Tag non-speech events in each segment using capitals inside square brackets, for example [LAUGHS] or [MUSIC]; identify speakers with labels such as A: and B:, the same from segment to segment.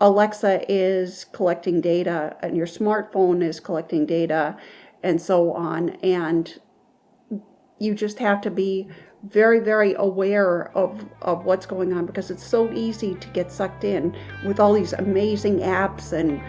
A: Alexa is collecting data and your smartphone is collecting data and so on. And you just have to be very, very aware of, of what's going on because it's so easy to get sucked in with all these amazing apps and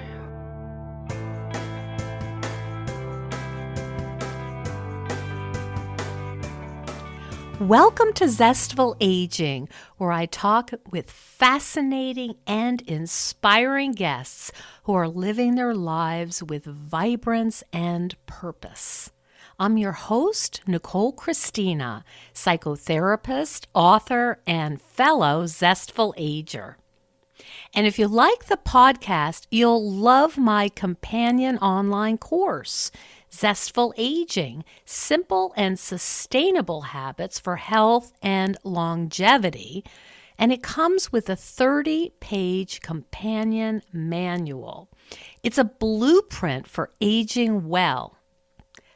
B: Welcome to Zestful Aging, where I talk with fascinating and inspiring guests who are living their lives with vibrance and purpose. I'm your host, Nicole Christina, psychotherapist, author, and fellow Zestful Ager. And if you like the podcast, you'll love my companion online course. Zestful Aging Simple and Sustainable Habits for Health and Longevity. And it comes with a 30 page companion manual. It's a blueprint for aging well.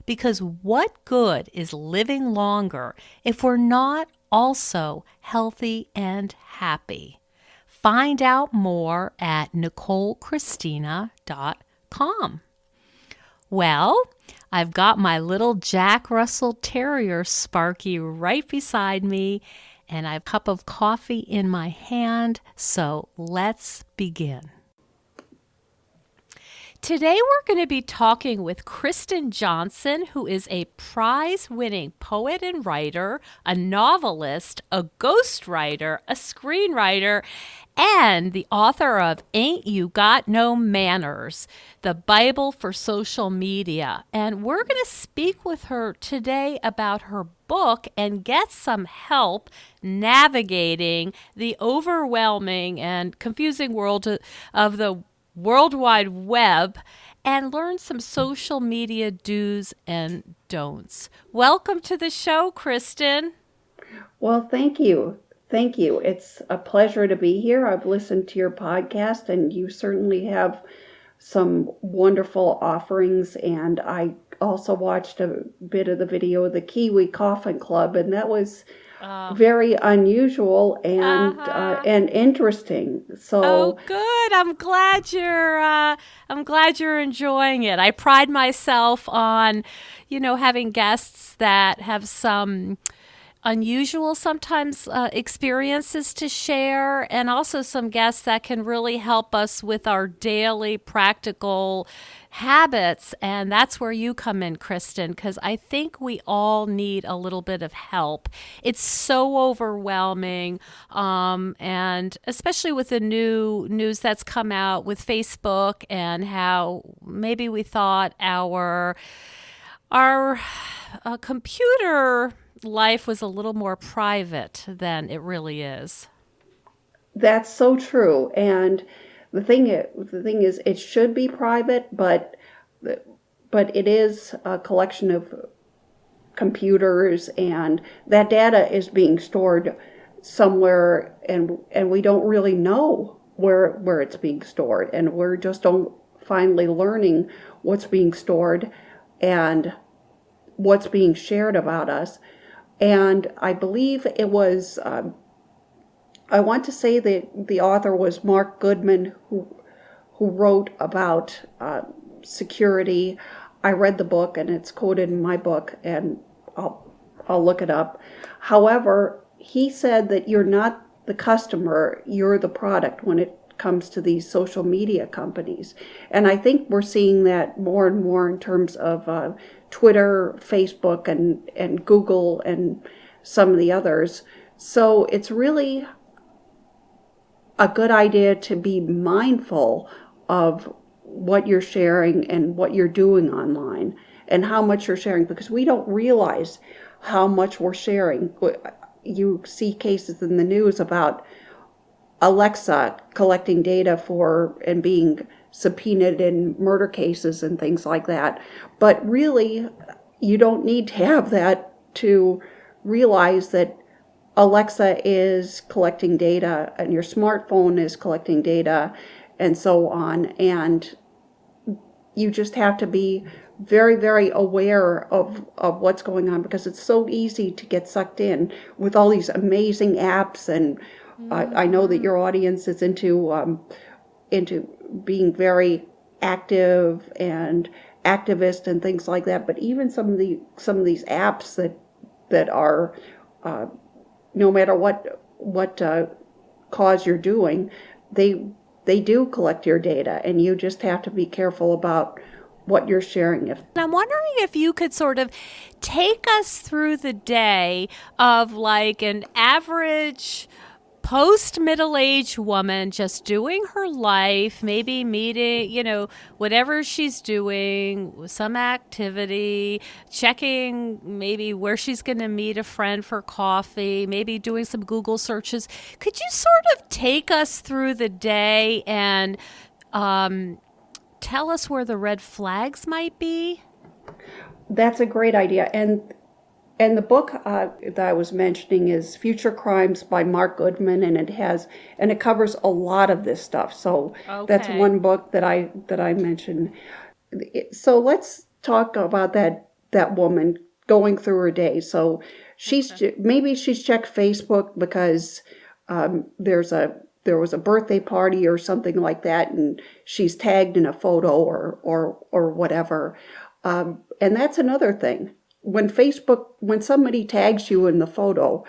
B: Because what good is living longer if we're not also healthy and happy? Find out more at NicoleChristina.com. Well, I've got my little Jack Russell Terrier Sparky right beside me, and I have a cup of coffee in my hand. So let's begin. Today, we're going to be talking with Kristin Johnson, who is a prize winning poet and writer, a novelist, a ghostwriter, a screenwriter, and the author of Ain't You Got No Manners, the Bible for social media. And we're going to speak with her today about her book and get some help navigating the overwhelming and confusing world of the World Wide Web and learn some social media do's and don'ts. Welcome to the show, Kristin.
A: Well, thank you. Thank you. It's a pleasure to be here. I've listened to your podcast, and you certainly have some wonderful offerings. And I also watched a bit of the video of the Kiwi Coffin Club, and that was uh, very unusual and uh-huh. uh, and interesting. So
B: oh, good. I'm glad you're uh, I'm glad you're enjoying it. I pride myself on, you know, having guests that have some unusual sometimes uh, experiences to share, and also some guests that can really help us with our daily practical habits. And that's where you come in, Kristin, because I think we all need a little bit of help. It's so overwhelming. Um, and especially with the new news that's come out with Facebook and how maybe we thought our our uh, computer life was a little more private than it really is.
A: That's so true. And the thing the thing is, it should be private, but but it is a collection of computers, and that data is being stored somewhere, and and we don't really know where where it's being stored, and we're just finally learning what's being stored and what's being shared about us and I believe it was. Um, I want to say that the author was Marc Goodman, who who wrote about uh, security. I read the book, and it's quoted in my book, and I'll I'll look it up. However, he said that you're not the customer; you're the product when it comes to these social media companies. And I think we're seeing that more and more in terms of uh, Twitter, Facebook, and, and Google, and some of the others. So it's really a good idea to be mindful of what you're sharing and what you're doing online and how much you're sharing because we don't realize how much we're sharing. You see cases in the news about Alexa collecting data for and being subpoenaed in murder cases and things like that. But really, you don't need to have that to realize that Alexa is collecting data and your smartphone is collecting data and so on. And you just have to be very, very aware of, of what's going on because it's so easy to get sucked in with all these amazing apps. And mm-hmm. I, I, know that your audience is into um, into being very active and activist and things like that. But even some of the some of these apps that that are uh, no matter what what uh, cause you're doing, they they do collect your data, and you just have to be careful about what you're sharing. If
B: I'm wondering if you could sort of take us through the day of like an average post middle aged woman just doing her life, maybe meeting, you know, whatever she's doing, some activity, checking maybe where she's going to meet a friend for coffee, maybe doing some Google searches. Could you sort of take us through the day and um, tell us where the red flags might be?
A: That's a great idea. And and the book uh, that I was mentioning is Future Crimes by Marc Goodman, and it has and it covers a lot of this stuff. So okay. that's one book that I that I mentioned. So let's talk about that that woman going through her day. So she's okay. maybe she's checked Facebook because um, there's a there was a birthday party or something like that, and she's tagged in a photo or or or whatever. Um, and that's another thing when Facebook, when somebody tags you in the photo,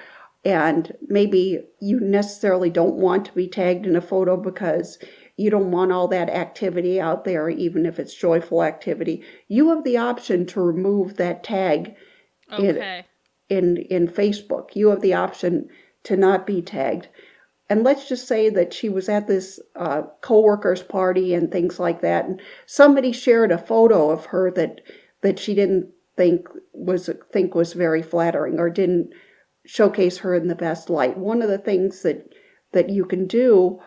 A: and maybe you necessarily don't want to be tagged in a photo because you don't want all that activity out there, even if it's joyful activity, you have the option to remove that tag okay. in, in, in Facebook. You have the option to not be tagged. And let's just say that she was at this uh, co-worker's party and things like that, and somebody shared a photo of her that that she didn't think was think was very flattering or didn't showcase her in the best light. One of the things that that you can do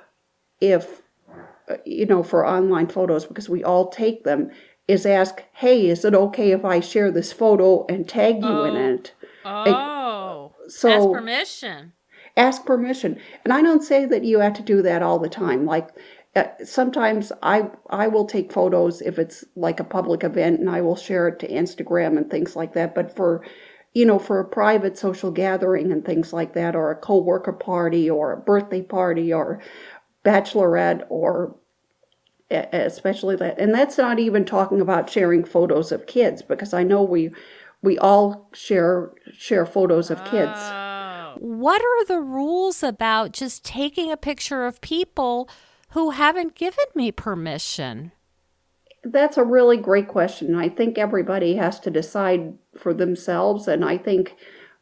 A: if you know for online photos because we all take them is ask, "Hey, is it okay if I share this photo and tag you oh. in it?"
B: Oh. so ask permission.
A: Ask permission. And I don't say that you have to do that all the time. Like Uh, sometimes I I will take photos if it's like a public event and I will share it to Instagram and things like that. But for you know, for a private social gathering and things like that, or a co-worker party, or a birthday party, or bachelorette, or especially that, and that's not even talking about sharing photos of kids because I know we we all share share photos of kids.
B: Oh. What are the rules about just taking a picture of people? Who haven't given me permission?
A: That's a really great question. I think everybody has to decide for themselves. And I think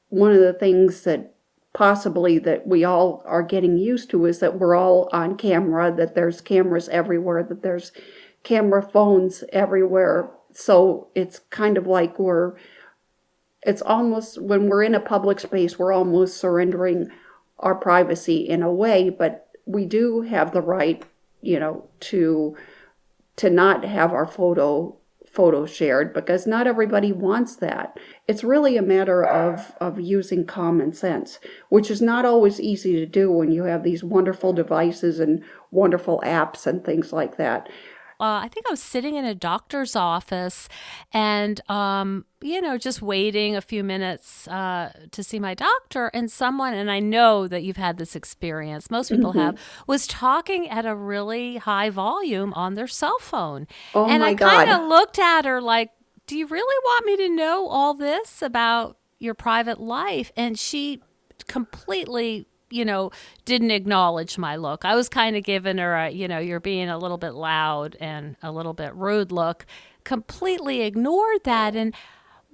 A: one of the things that possibly that we all are getting used to is that we're all on camera, that there's cameras everywhere, that there's camera phones everywhere. So it's kind of like we're, it's almost when we're in a public space, we're almost surrendering our privacy in a way, but we do have the right, you know, to to not have our photo photo shared because not everybody wants that. It's really a matter of, of using common sense, which is not always easy to do when you have these wonderful devices and wonderful apps and things like that
B: uh, I think I was sitting in a doctor's office and, um, you know, just waiting a few minutes uh, to see my doctor. And someone, and I know that you've had this experience, most people mm-hmm. have, was talking at a really high volume on their cell phone.
A: Oh
B: and I
A: kind
B: of looked at her like, do you really want me to know all this about your private life? And she completely you know, didn't acknowledge my look. I was kind of giving her a, you know, you're being a little bit loud and a little bit rude look. Completely ignored that and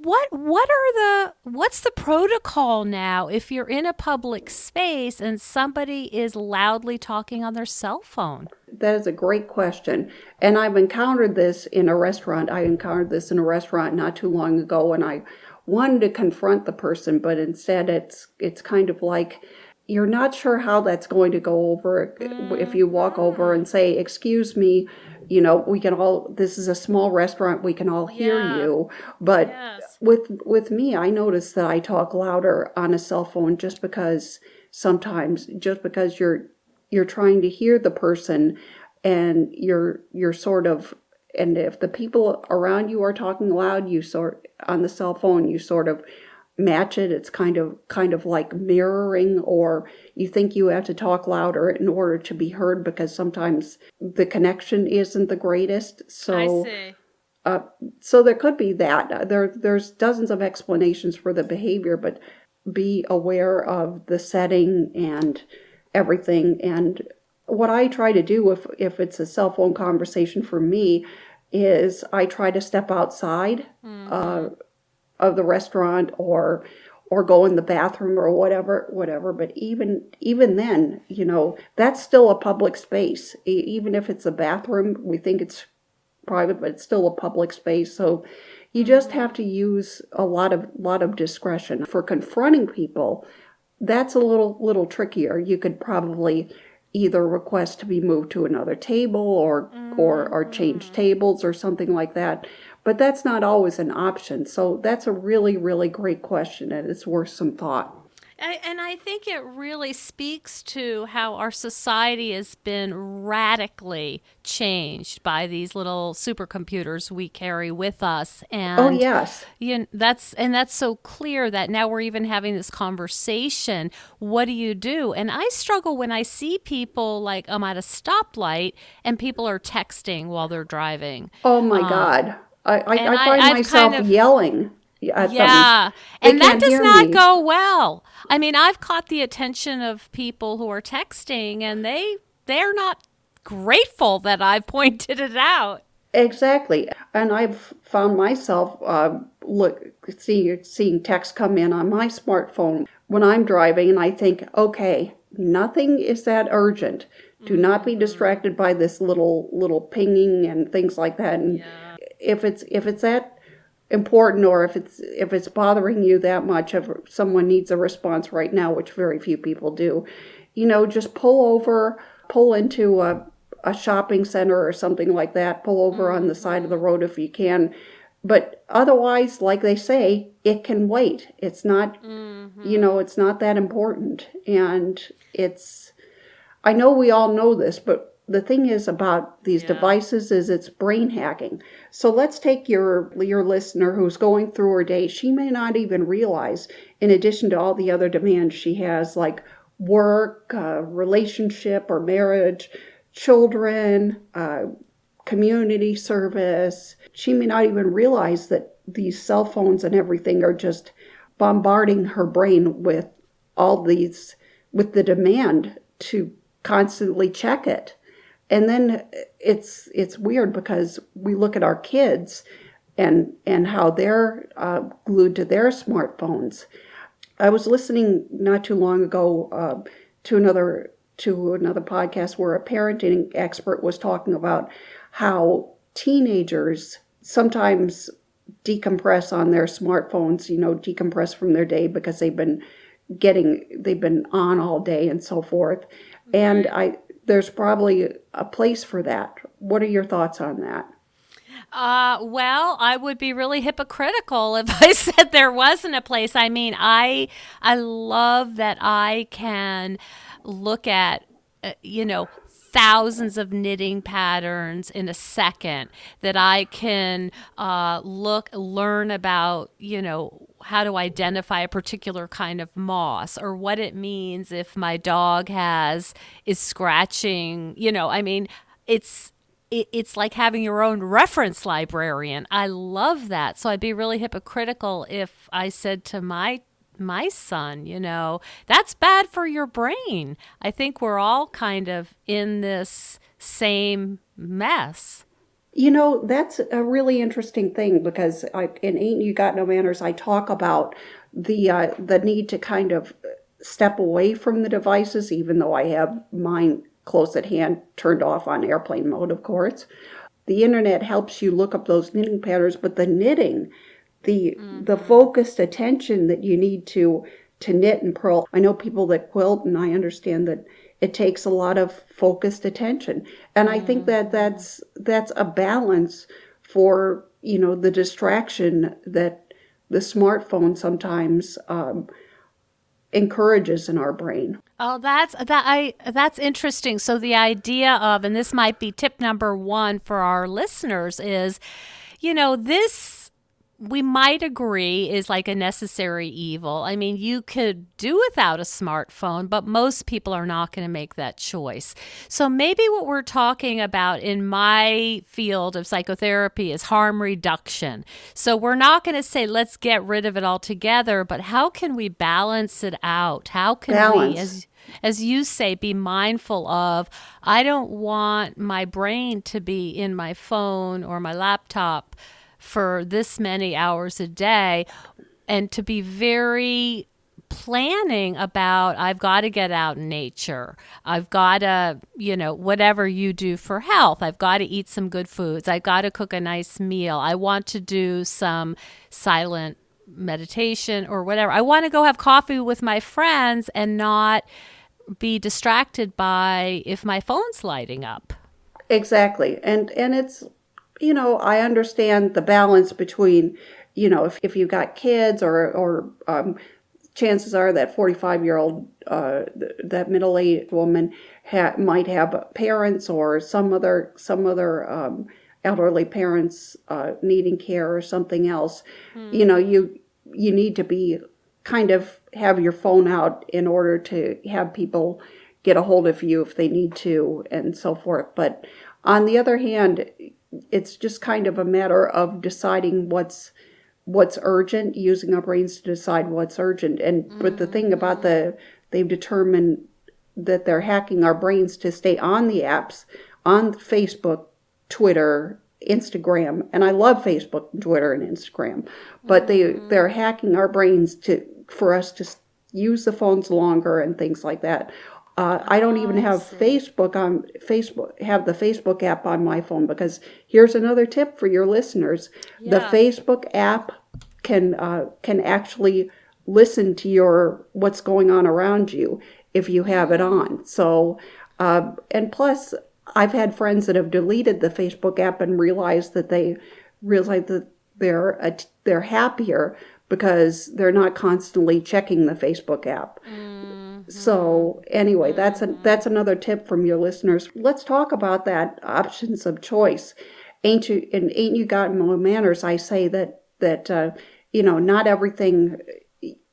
B: what what are the what's the protocol now if you're in a public space and somebody is loudly talking on their cell phone?
A: That is a great question. And I've encountered this in a restaurant. I encountered this in a restaurant not too long ago and I wanted to confront the person, but instead it's it's kind of like you're not sure how that's going to go over if mm-hmm. you walk over and say excuse me you know we can all this is a small restaurant we can all hear yeah. you but yes. with with me i notice that i talk louder on a cell phone just because sometimes just because you're you're trying to hear the person and you're you're sort of and if the people around you are talking loud you sort on the cell phone you sort of match it. It's kind of kind of like mirroring, or you think you have to talk louder in order to be heard because sometimes the connection isn't the greatest. So. Uh, so there could be that. There, there's dozens of explanations for the behavior, but be aware of the setting and everything. And what I try to do if if it's a cell phone conversation for me is I try to step outside mm-hmm. uh, of the restaurant or or go in the bathroom or whatever whatever but even even then you know that's still a public space even if it's a bathroom we think it's private but it's still a public space so you just mm-hmm. have to use a lot of lot of discretion for confronting people that's a little little trickier you could probably either request to be moved to another table or mm-hmm. or or change mm-hmm. tables or something like that but that's not always an option. So that's a really, really great question, and it's worth some thought.
B: And I think it really speaks to how our society has been radically changed by these little supercomputers we carry with us. And
A: oh yes,
B: you know, that's and that's so clear that now we're even having this conversation. What do you do? And I struggle when I see people like I'm at a stoplight and people are texting while they're driving.
A: Oh my um, god I, I, I find I, myself kind of, yelling.
B: yeah, and that does not me. go well. I mean, I've caught the attention of people who are texting, and they they're not grateful that I've [LAUGHS] pointed it out.
A: Exactly, and I've found myself uh, look seeing seeing text come in on my smartphone when I'm driving, and I think, okay, nothing is that urgent. Do not be mm-hmm. distracted by this little little pinging and things like that. And yeah if it's if it's that important or if it's if it's bothering you that much if someone needs a response right now which very few people do you know just pull over pull into a, a shopping center or something like that pull over mm-hmm. on the side of the road if you can but otherwise like they say it can wait it's not mm-hmm. you know it's not that important and it's i know we all know this but the thing is about these yeah. devices is it's brain hacking. So let's take your your listener who's going through her day. She may not even realize, in addition to all the other demands she has, like work, uh, relationship or marriage, children, uh, community service. She may not even realize that these cell phones and everything are just bombarding her brain with all these with the demand to constantly check it and then it's it's weird because we look at our kids and and how they're uh, glued to their smartphones. I was listening not too long ago uh, to another to another podcast where a parenting expert was talking about how teenagers sometimes decompress on their smartphones, you know, decompress from their day because they've been getting they've been on all day and so forth. And I there's probably a place for that. What are your thoughts on that?
B: Uh, well, I would be really hypocritical [LAUGHS] if I said there wasn't a place. I mean, I I love that I can look at uh, you know thousands of knitting patterns in a second that I can uh, look, learn about, you know, how to identify a particular kind of moss or what it means if my dog has is scratching, you know, I mean, it's it's like having your own reference librarian. I love that. So I'd be really hypocritical if I said to my my son, you know, that's bad for your brain. I think we're all kind of in this same mess.
A: You know, that's a really interesting thing because I, in Ain't You Got No Manners, I talk about the uh, the need to kind of step away from the devices, even though I have mine close at hand, turned off on airplane mode, of course. The internet helps you look up those knitting patterns, but the knitting the mm-hmm. the focused attention that you need to to knit and purl. I know people that quilt, and I understand that it takes a lot of focused attention. And mm-hmm. I think that mm-hmm. that's that's a balance for you know the distraction that the smartphone sometimes um, encourages in our brain.
B: Oh, that's that I that's interesting. So the idea of and this might be tip number 1 for our listeners is you know this we might agree is like a necessary evil. I mean, you could do without a smartphone, but most people are not going to make that choice. So maybe what we're talking about in my field of psychotherapy is harm reduction. So we're not going to say let's get rid of it altogether, but how can we balance it out? How can balance. we as as you say, be mindful of I don't want my brain to be in my phone or my laptop for this many hours a day and to be very planning about I've got to get out in nature. I've got to, you know, whatever you do for health. I've got to eat some good foods. I've got to cook a nice meal. I want to do some silent meditation or whatever. I want to go have coffee with my friends and not be distracted by if my phone's lighting up.
A: Exactly. And and it's you know, I understand the balance between, you know, if, if you've got kids or, or um, chances are that 45 year old, uh, that middle aged woman ha- might have parents or some other, some other, um, elderly parents uh, needing care or something else. Mm. You know, you, you need to be kind of have your phone out in order to have people get a hold of you if they need to and so forth. But on the other hand, it's just kind of a matter of deciding what's what's urgent, using our brains to decide what's urgent. And mm-hmm. but the thing about the they've determined that they're hacking our brains to stay on the apps, on Facebook, Twitter, Instagram, and I love Facebook and Twitter and Instagram, but mm-hmm. they they're hacking our brains to for us to use the phones longer and things like that. Uh, I don't even have Facebook on Facebook have the Facebook app on my phone because here's another tip for your listeners: yeah. the Facebook app can uh, can actually listen to your what's going on around you if you have it on. So, uh, and plus, I've had friends that have deleted the Facebook app and realized that they realize that they're they're happier because they're not constantly checking the Facebook app. Mm. So anyway, that's a, that's another tip from your listeners. Let's talk about that options of choice. Ain't you and ain't you got no manners? I say that that uh, you know not everything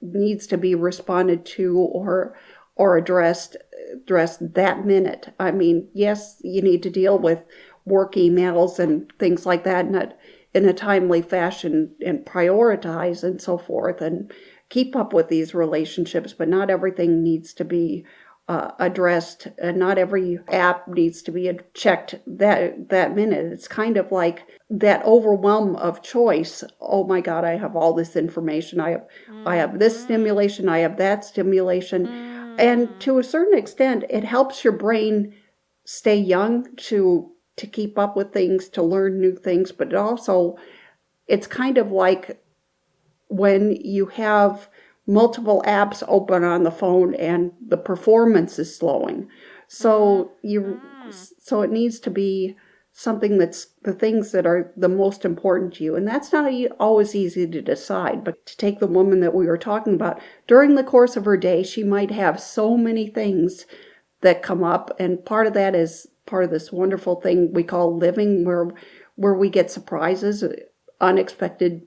A: needs to be responded to or or addressed addressed that minute. I mean, yes, you need to deal with work emails and things like that and in a timely fashion and prioritize and so forth and keep up with these relationships, but not everything needs to be uh, addressed. and not every app needs to be checked that that minute. It's kind of like that overwhelm of choice. Oh my God, I have all this information. I have mm-hmm. I have this mm-hmm. stimulation. I have that stimulation, mm-hmm. and to a certain extent, it helps your brain stay young to to keep up with things, to learn new things. But it also, it's kind of like when you have multiple apps open on the phone and the performance is slowing. So you mm. so it needs to be something that's the things that are the most important to you. And that's not always easy to decide, but to take the woman that we were talking about, during the course of her day, she might have so many things that come up. And part of that is part of this wonderful thing we call living where, where we get surprises, unexpected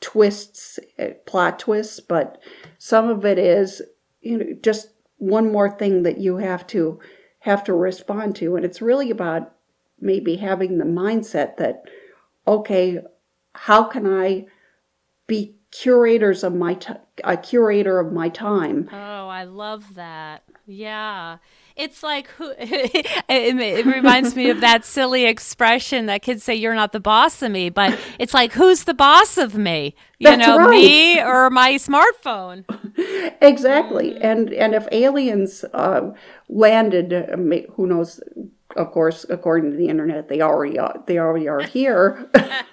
A: twists, uh, plot twists, but some of it is you know just one more thing that you have to have to respond to, and it's really about maybe having the mindset that okay, how can I be curators of my t- a curator of my time?
B: Oh, I love that. Yeah. It's like who [LAUGHS] it, it, reminds me of that silly expression that kids say you're not the boss of me, but it's like who's the boss of me? You That's know, right. me or my smartphone. [LAUGHS]
A: exactly. And and if aliens uh, landed who knows of course, according to the internet, they already are, they already are here. [LAUGHS]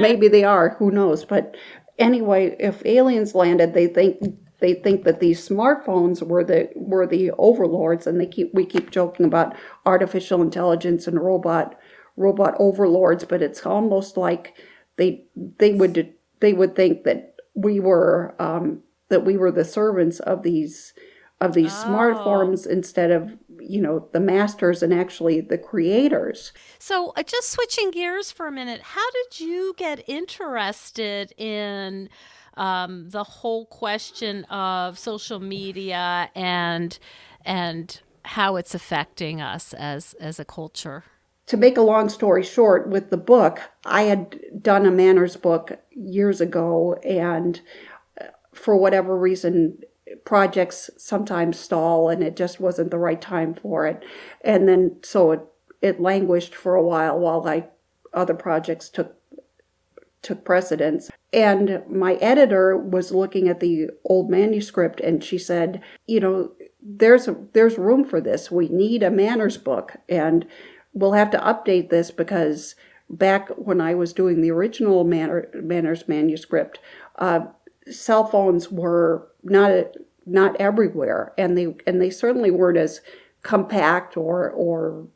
A: Maybe they are, who knows? But anyway, if aliens landed, they think they think that these smartphones were the were the overlords, and they keep we keep joking about artificial intelligence and robot robot overlords, but it's almost like they they would they would think that we were um, that we were the servants of these of these oh. smartphones instead of you know the masters and actually the creators.
B: So uh, just switching gears for a minute how did you get interested in um, the whole question of social media and and how it's affecting us as as a culture?
A: To make a long story short with the book i had done a manners book years ago and uh, for whatever reason projects sometimes stall and it just wasn't the right time for it. And then so it, it languished for a while while I other projects took took precedence. And my editor was looking at the old manuscript and she said, you know, there's a, there's room for this. We need a manners book and we'll have to update this because back when I was doing the original manner, manners manuscript, uh, cell phones were not not everywhere, and they and they certainly weren't as compact or or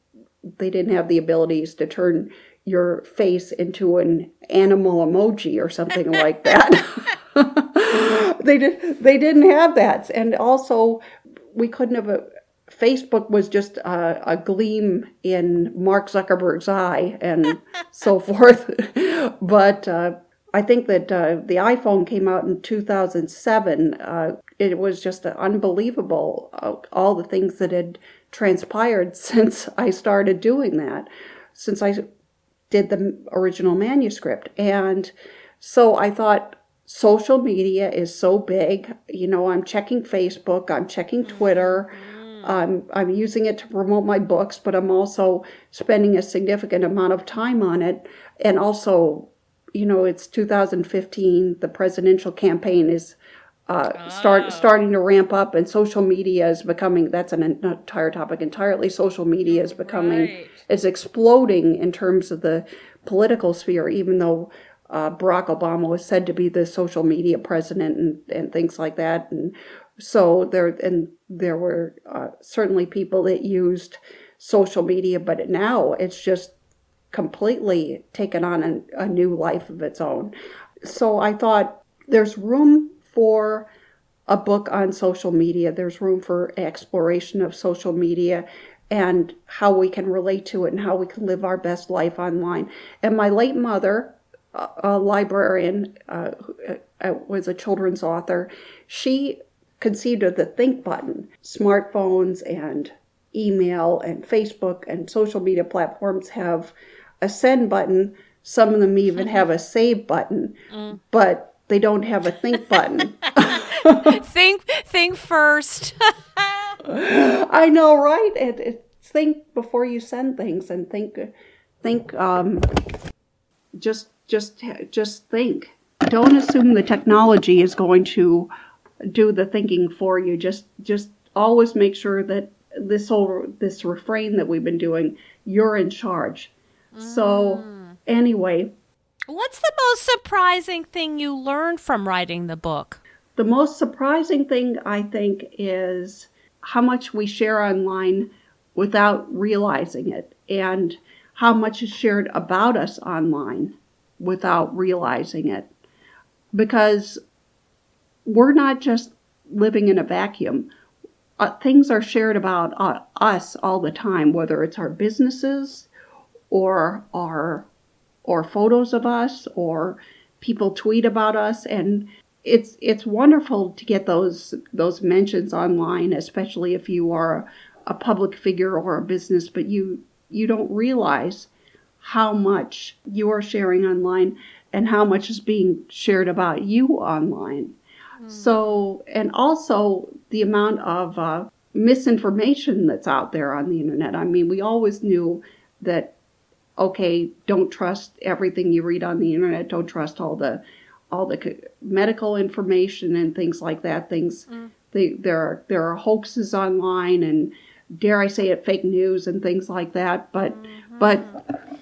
A: they didn't have the abilities to turn your face into an animal emoji or something like that. [LAUGHS] they did they didn't have that, and also we couldn't have a. Facebook was just a, a gleam in Mark Zuckerberg's eye and so forth, [LAUGHS] but uh, I think that uh, the iPhone came out in 2007. Uh, it was just unbelievable, uh, all the things that had transpired [LAUGHS] since I started doing that, since I did the original manuscript. And so I thought, social media is so big. You know, I'm checking Facebook, I'm checking Twitter. Mm-hmm. I'm, I'm using it to promote my books, but I'm also spending a significant amount of time on it and also you know, it's 2015. The presidential campaign is uh, oh. start starting to ramp up, and social media is becoming. That's an entire topic entirely. Social media is becoming right. is exploding in terms of the political sphere. Even though uh, Barack Obama was said to be the social media president and, and things like that, and so there and there were uh, certainly people that used social media, but now it's just completely taken on a, a new life of its own. So I thought there's room for a book on social media. There's room for exploration of social media and how we can relate to it and how we can live our best life online. And my late mother, a librarian, uh, uh, was a children's author. She conceived of the think button. Smartphones and email and Facebook and social media platforms have a send button. Some of them [LAUGHS] even have a save button, mm. but they don't have a think [LAUGHS] button. [LAUGHS]
B: think think first.
A: I know, right? It, it, think before you send things, and think think um, just just just think. Don't assume the technology is going to do the thinking for you. Just just always make sure that this whole this refrain that we've been doing, you're in charge. So, mm. anyway.
B: What's the most surprising thing you learned from writing the book?
A: The most surprising thing, I think, is how much we share online without realizing it, and how much is shared about us online without realizing it. Because we're not just living in a vacuum. Uh, things are shared about uh, us all the time, whether it's our businesses, or our or photos of us or people tweet about us. And it's it's wonderful to get those those mentions online especially if you are a public figure or a business but you you don't realize how much you are sharing online and how much is being shared about you online. Mm. so and also the amount of uh, misinformation that's out there on the internet. I mean we always knew that okay, don't trust everything you read on the internet. Don't trust all the all the medical information and things like that. Things mm. they, there are there are hoaxes online and dare I say it, fake news and things like that. But mm-hmm. but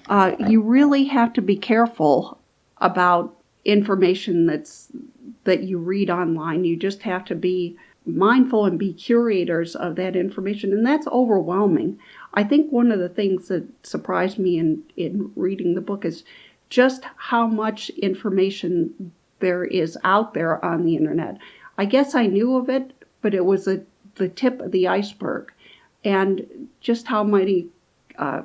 A: uh, you really have to be careful about information that's that you read online. You just have to be mindful and be curators of that information, and that's overwhelming. I think one of the things that surprised me in, in reading the book is just how much information there is out there on the internet. I guess I knew of it, but it was a, the tip of the iceberg. and just how many uh,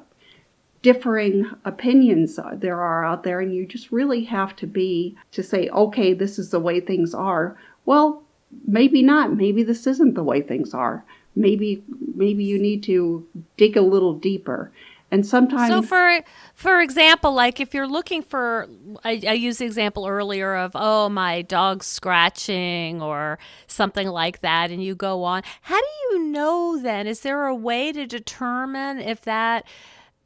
A: differing opinions there are out there, and you just really have to be to say, okay, this is the way things are. Well, maybe not. Maybe this isn't the way things are. Maybe maybe you need to dig a little deeper. And sometimes
B: So for for example, like if you're looking for I, I used the example earlier of oh my dog's scratching or something like that and you go on. How do you know then? Is there a way to determine if that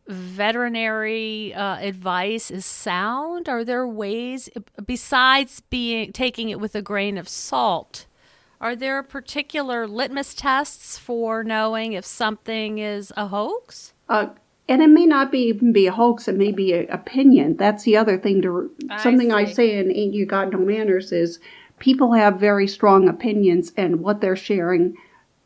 B: veterinary uh, advice is sound? Are there ways besides being taking it with a grain of salt? Are there particular litmus tests for knowing if something is a hoax?
A: Uh, and it may not be even be a hoax. It may be an opinion. That's the other thing. To I something see. I say in "Ain't You Got No Manners" is people have very strong opinions, and what they're sharing,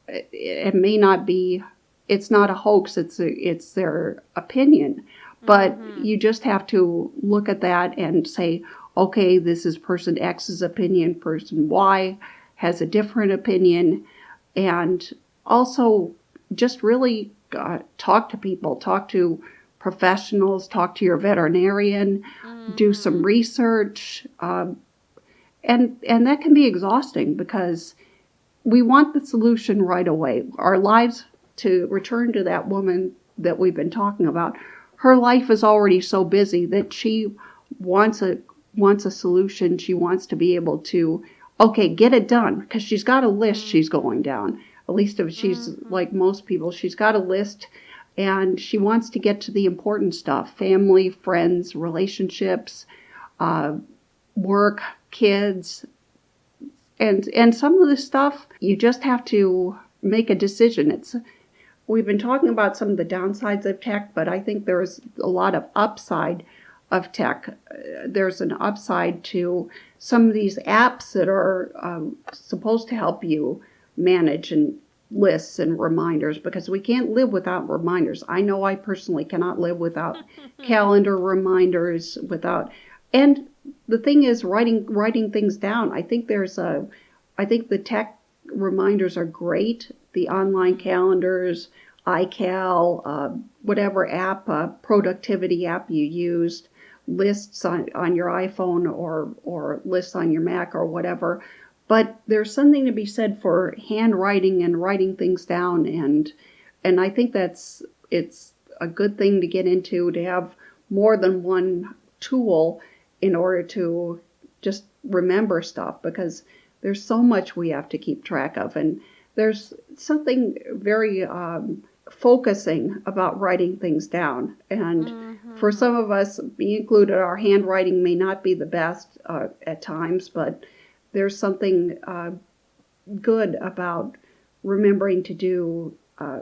A: it, it may not be it's not a hoax it's a, it's their opinion but mm-hmm. you just have to look at that and say okay this is person x's opinion person y has a different opinion and also just really uh, talk to people talk to professionals talk to your veterinarian mm-hmm. do some mm-hmm. research um, and and that can be exhausting because we want the solution right away our lives to return to that woman that we've been talking about, her life is already so busy that she wants a wants a solution. She wants to be able to okay, get it done because she's got a list she's going down. At least if she's mm-hmm. like most people, she's got a list and she wants to get to the important stuff family, friends, relationships, uh, work, kids. And, and some of this stuff, you just have to make a decision. It's we've been talking about some of the downsides of tech, but I think there's a lot of upside of tech. Uh, there's an upside to some of these apps that are um, supposed to help you manage and lists and reminders because we can't live without reminders. I know I personally cannot live without [LAUGHS] calendar reminders without and the thing is writing writing things down. I think there's a I think the tech reminders are great the online calendars, iCal, uh, whatever app, uh, productivity app you used, lists on, on your iPhone or, or lists on your Mac or whatever. But there's something to be said for handwriting and writing things down, and and I think that's it's a good thing to get into to have more than one tool in order to just remember stuff because there's so much we have to keep track of and there's something very um, focusing about writing things down. And mm-hmm. For some of us, me included, our handwriting may not be the best uh, at times, but there's something uh, good about remembering to do uh,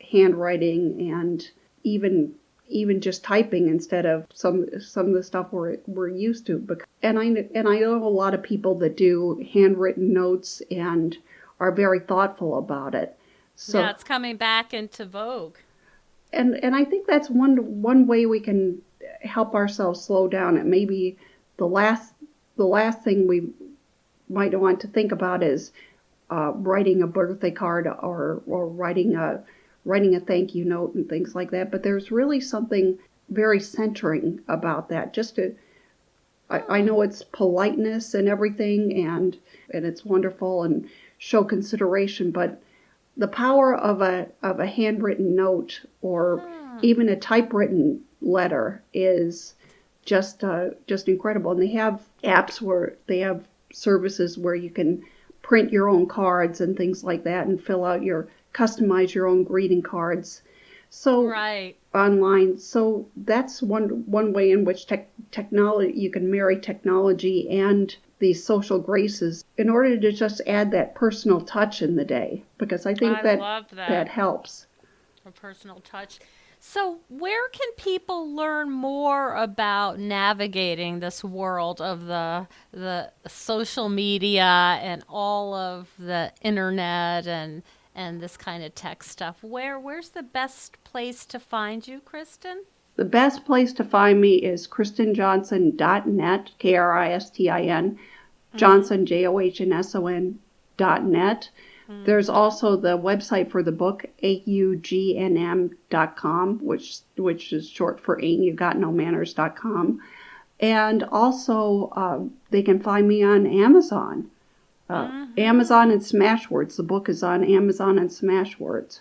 A: handwriting and even even just typing instead of some some of the stuff we're we're used to. And I and I know a lot of people that do handwritten notes and are very thoughtful about it.
B: So, yeah, it's coming back into vogue.
A: And and I think that's one one way we can help ourselves slow down. And maybe the last the last thing we might want to think about is uh, writing a birthday card or or writing a writing a thank you note and things like that. But there's really something very centering about that. Just to I, I know it's politeness and everything, and and it's wonderful and show consideration, but the power of a of a handwritten note or hmm. even a typewritten letter is just uh, just incredible. And they have apps where they have services where you can print your own cards and things like that, and fill out your customize your own greeting cards. So
B: right.
A: online, so that's one one way in which tech, technology you can marry technology and these social graces in order to just add that personal touch in the day because I think
B: I
A: that,
B: that
A: that helps.
B: A personal touch. So, where can people learn more about navigating this world of the the social media and all of the internet and and this kind of tech stuff? Where where's the best place to find you, Kristin?
A: The best place to find me is kristinjohnson.net, K R I S T I N, mm-hmm. Johnson, J O H N S O N dot net. Mm-hmm. There's also the website for the book, augnm.com, which which is short for ain't you got no manners.com. And also, uh, they can find me on Amazon. Uh, mm-hmm. Amazon and Smashwords. The book is on Amazon and Smashwords.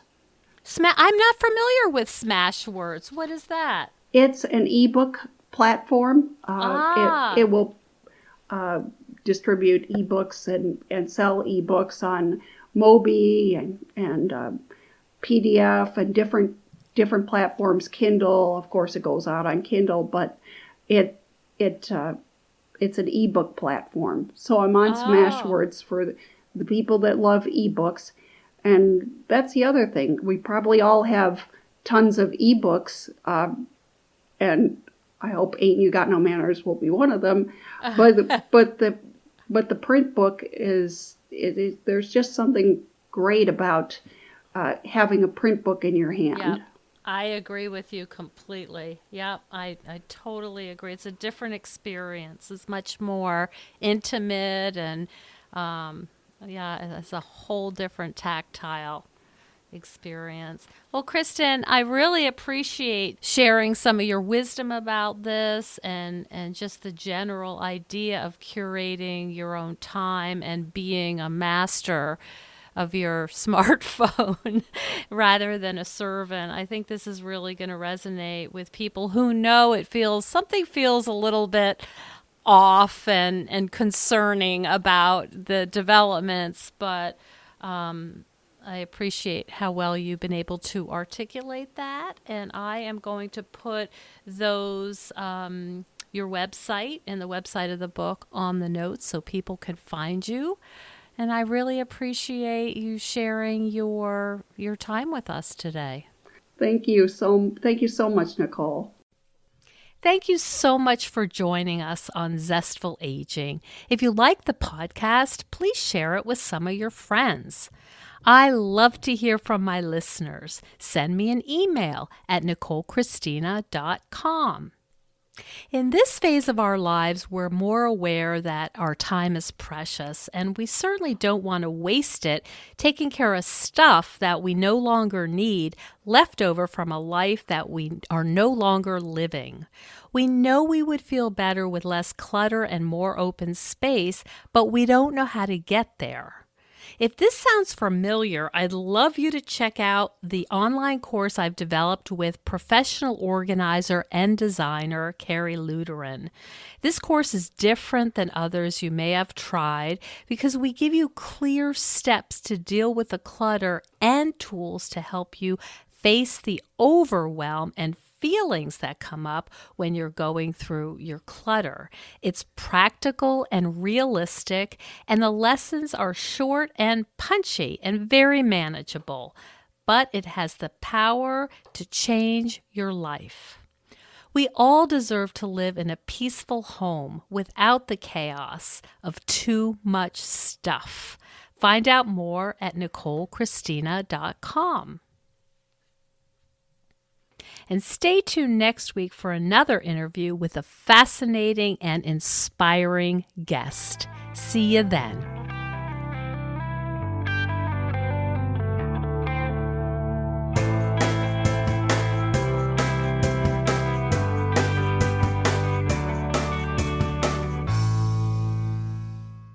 B: Sma- I'm not familiar with Smashwords. What is that?
A: It's an ebook platform. Uh, ah. it, it will uh, distribute ebooks and, and sell ebooks on Mobi and, and uh, PDF and different different platforms. Kindle, of course, it goes out on Kindle, but it it uh, it's an ebook platform. So I'm on oh. Smashwords for the, the people that love ebooks, and that's the other thing. We probably all have tons of ebooks, uh, and I hope "Ain't You Got No Manners" will be one of them. But the, [LAUGHS] but the but the print book is it is there's just something great about uh, having a print book in your hand.
B: Yep. I agree with you completely. Yep, I, I totally agree. It's a different experience. It's much more intimate and, um, yeah, it's a whole different tactile experience. Well, Kristin, I really appreciate sharing some of your wisdom about this and and just the general idea of curating your own time and being a master of your [LAUGHS] smartphone [LAUGHS] rather than a servant. I think this is really going to resonate with people who know it feels something feels a little bit off and and concerning about the developments, but um, I appreciate how well you've been able to articulate that, and I am going to put those. Um, your website and the website of the book on the notes so people can find you and I really appreciate you sharing your your time with us today.
A: Thank you so thank you so much, Nicole.
B: Thank you so much for joining us on Zestful Aging. If you like the podcast, please share it with some of your friends. I love to hear from my listeners. Send me an email at nicolechristina.com. In this phase of our lives, we're more aware that our time is precious, and we certainly don't want to waste it taking care of stuff that we no longer need, left over from a life that we are no longer living. We know we would feel better with less clutter and more open space, but we don't know how to get there. If this sounds familiar, I'd love you to check out the online course I've developed with professional organizer and designer Carrie Luderin. This course is different than others you may have tried because we give you clear steps to deal with the clutter and tools to help you face the overwhelm and feelings that come up when you're going through your clutter. It's practical and realistic, and the lessons are short and punchy and very manageable, but it has the power to change your life. We all deserve to live in a peaceful home without the chaos of too much stuff. Find out more at NicoleChristina.com. And stay tuned next week for another interview with a fascinating and inspiring guest. See you then.